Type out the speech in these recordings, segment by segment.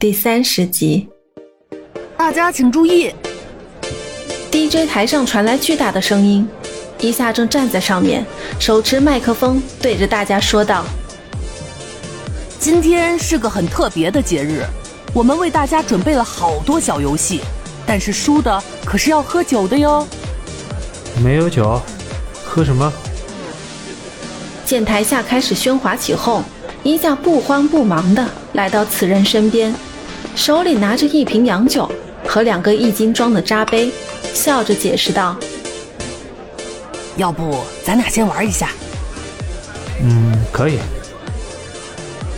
第三十集，大家请注意！DJ 台上传来巨大的声音，伊夏正站在上面，手持麦克风对着大家说道：“今天是个很特别的节日，我们为大家准备了好多小游戏，但是输的可是要喝酒的哟。”没有酒，喝什么？见台下开始喧哗起哄，伊夏不慌不忙的来到此人身边。手里拿着一瓶洋酒和两个一斤装的扎杯，笑着解释道：“要不咱俩先玩一下？”“嗯，可以。”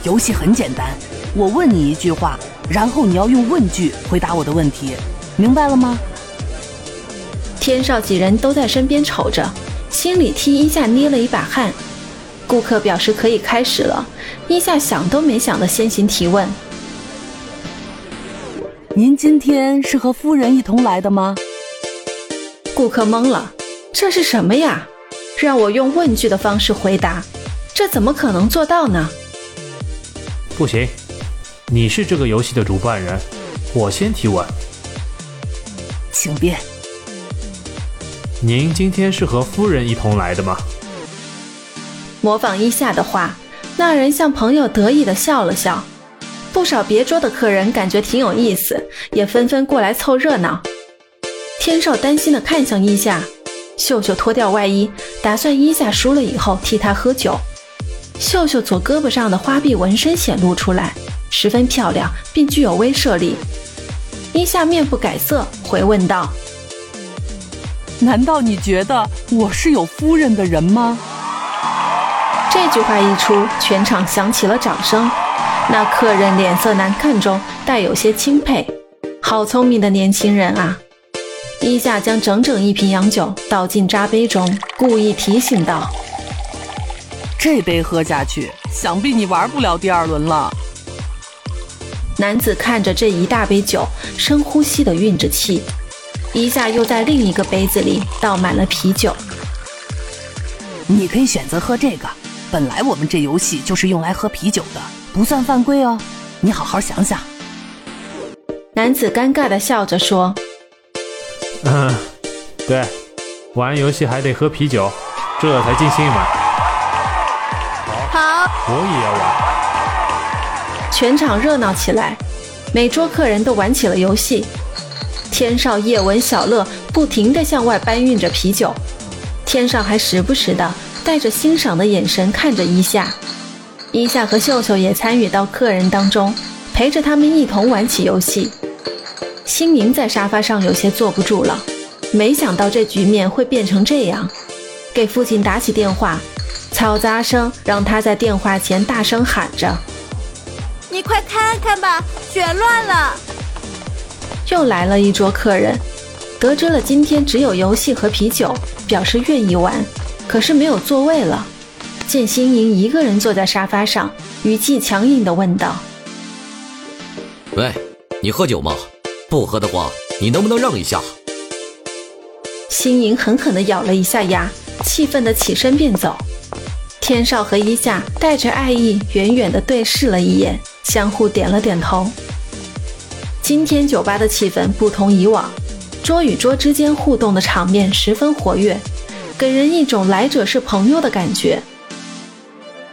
游戏很简单，我问你一句话，然后你要用问句回答我的问题，明白了吗？天少几人都在身边瞅着，心里替伊夏捏了一把汗。顾客表示可以开始了，伊夏想都没想的先行提问。您今天是和夫人一同来的吗？顾客懵了，这是什么呀？让我用问句的方式回答，这怎么可能做到呢？不行，你是这个游戏的主办人，我先提问。请便。您今天是和夫人一同来的吗？模仿一下的话，那人向朋友得意的笑了笑。不少别桌的客人感觉挺有意思，也纷纷过来凑热闹。天少担心的看向伊夏，秀秀脱掉外衣，打算伊夏输了以后替他喝酒。秀秀左胳膊上的花臂纹身显露出来，十分漂亮，并具有威慑力。伊夏面不改色，回问道：“难道你觉得我是有夫人的人吗？”这句话一出，全场响起了掌声。那客人脸色难看中带有些钦佩，好聪明的年轻人啊！伊夏将整整一瓶洋酒倒进扎杯中，故意提醒道：“这杯喝下去，想必你玩不了第二轮了。”男子看着这一大杯酒，深呼吸的运着气。伊夏又在另一个杯子里倒满了啤酒。你可以选择喝这个，本来我们这游戏就是用来喝啤酒的。不算犯规哦，你好好想想。男子尴尬的笑着说：“嗯，对，玩游戏还得喝啤酒，这才尽兴嘛。”好，我也要玩。全场热闹起来，每桌客人都玩起了游戏。天少、叶文、小乐不停地向外搬运着啤酒，天少还时不时的带着欣赏的眼神看着一夏。伊夏和秀秀也参与到客人当中，陪着他们一同玩起游戏。新宁在沙发上有些坐不住了，没想到这局面会变成这样，给父亲打起电话，嘈杂声让他在电话前大声喊着：“你快看看吧，卷乱了！”又来了一桌客人，得知了今天只有游戏和啤酒，表示愿意玩，可是没有座位了。见新莹一个人坐在沙发上，语气强硬地问道：“喂，你喝酒吗？不喝的话，你能不能让一下？”新莹狠狠地咬了一下牙，气愤地起身便走。天少和一夏带着爱意，远远地对视了一眼，相互点了点头。今天酒吧的气氛不同以往，桌与桌之间互动的场面十分活跃，给人一种来者是朋友的感觉。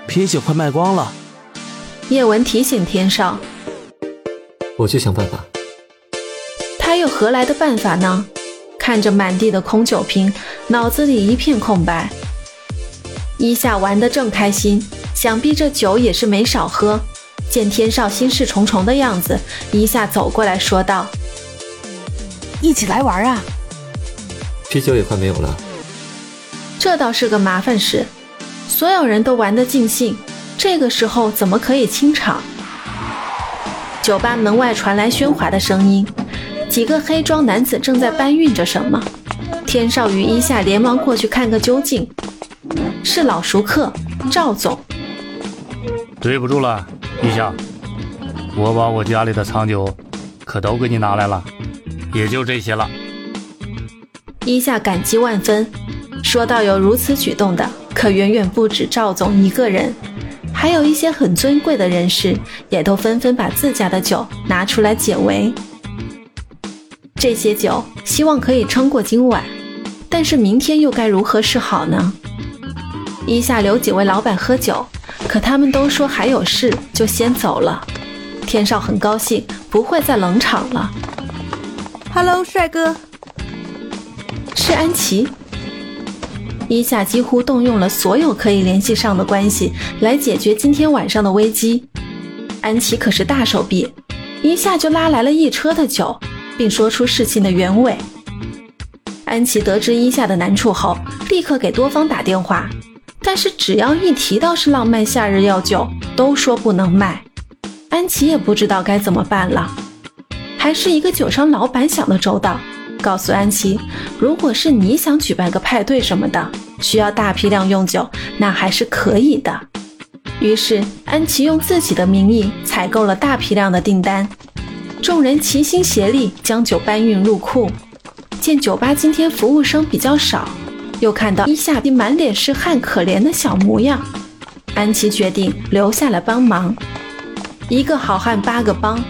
啤酒快卖光了，叶文提醒天少：“我去想办法。”他又何来的办法呢？看着满地的空酒瓶，脑子里一片空白。一夏玩得正开心，想必这酒也是没少喝。见天少心事重重的样子，一夏走过来说道：“一起来玩啊！”啤酒也快没有了，这倒是个麻烦事。所有人都玩得尽兴，这个时候怎么可以清场？酒吧门外传来喧哗的声音，几个黑装男子正在搬运着什么。天少与一夏连忙过去看个究竟，是老熟客赵总。对不住了，一夏，我把我家里的藏酒可都给你拿来了，也就这些了。一夏感激万分，说到有如此举动的。可远远不止赵总一个人，还有一些很尊贵的人士，也都纷纷把自家的酒拿出来解围。这些酒希望可以撑过今晚，但是明天又该如何是好呢？一下留几位老板喝酒，可他们都说还有事，就先走了。天少很高兴，不会再冷场了。Hello，帅哥，是安琪。伊夏几乎动用了所有可以联系上的关系来解决今天晚上的危机。安琪可是大手笔，一下就拉来了一车的酒，并说出事情的原委。安琪得知伊夏的难处后，立刻给多方打电话，但是只要一提到是浪漫夏日药酒，都说不能卖。安琪也不知道该怎么办了，还是一个酒商老板想的周到。告诉安琪，如果是你想举办个派对什么的，需要大批量用酒，那还是可以的。于是安琪用自己的名义采购了大批量的订单，众人齐心协力将酒搬运入库。见酒吧今天服务生比较少，又看到伊夏比满脸是汗、可怜的小模样，安琪决定留下来帮忙。一个好汉八个帮。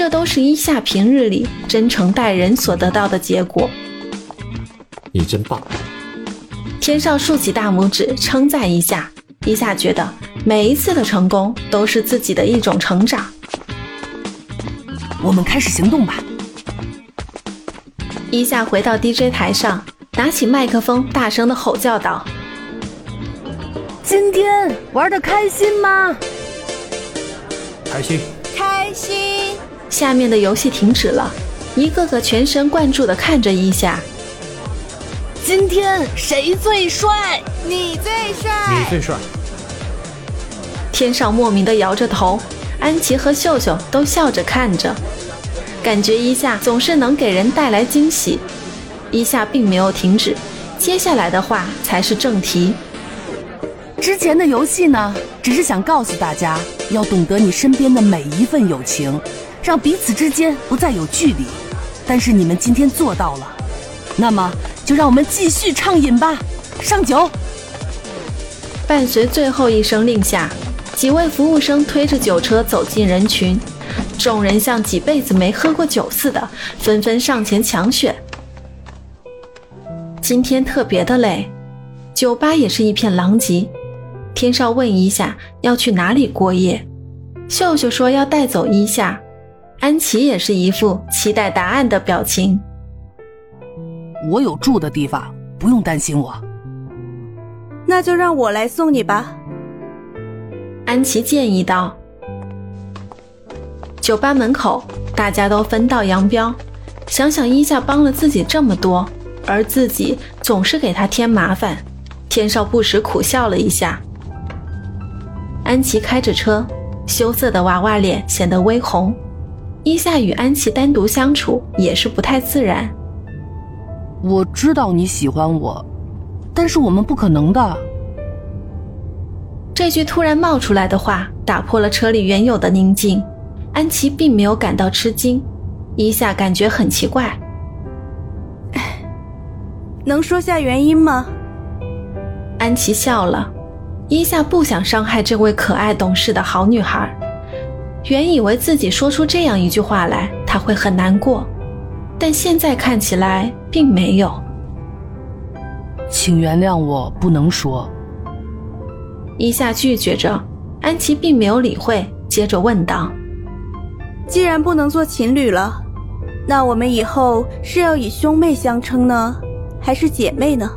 这都是伊夏平日里真诚待人所得到的结果。你真棒！天少竖起大拇指称赞一下，伊夏觉得每一次的成功都是自己的一种成长。我们开始行动吧！伊夏回到 DJ 台上，拿起麦克风，大声的吼叫道：“今天玩的开心吗？开心，开心！”下面的游戏停止了，一个个全神贯注地看着一夏。今天谁最帅？你最帅！你最帅！天上莫名的摇着头，安琪和秀秀都笑着看着，感觉一夏总是能给人带来惊喜。一夏并没有停止，接下来的话才是正题。之前的游戏呢，只是想告诉大家，要懂得你身边的每一份友情。让彼此之间不再有距离，但是你们今天做到了，那么就让我们继续畅饮吧，上酒。伴随最后一声令下，几位服务生推着酒车走进人群，众人像几辈子没喝过酒似的，纷纷上前抢选。今天特别的累，酒吧也是一片狼藉。天少问一下要去哪里过夜，秀秀说要带走一下。安琪也是一副期待答案的表情。我有住的地方，不用担心我。那就让我来送你吧。安琪建议道。酒吧门口，大家都分道扬镳。想想伊夏帮了自己这么多，而自己总是给他添麻烦，天少不时苦笑了一下。安琪开着车，羞涩的娃娃脸显得微红。伊夏与安琪单独相处也是不太自然。我知道你喜欢我，但是我们不可能的。这句突然冒出来的话打破了车里原有的宁静。安琪并没有感到吃惊，伊夏感觉很奇怪。能说下原因吗？安琪笑了。伊夏不想伤害这位可爱懂事的好女孩。原以为自己说出这样一句话来，他会很难过，但现在看起来并没有。请原谅我不能说。伊夏拒绝着，安琪并没有理会，接着问道：“既然不能做情侣了，那我们以后是要以兄妹相称呢，还是姐妹呢？”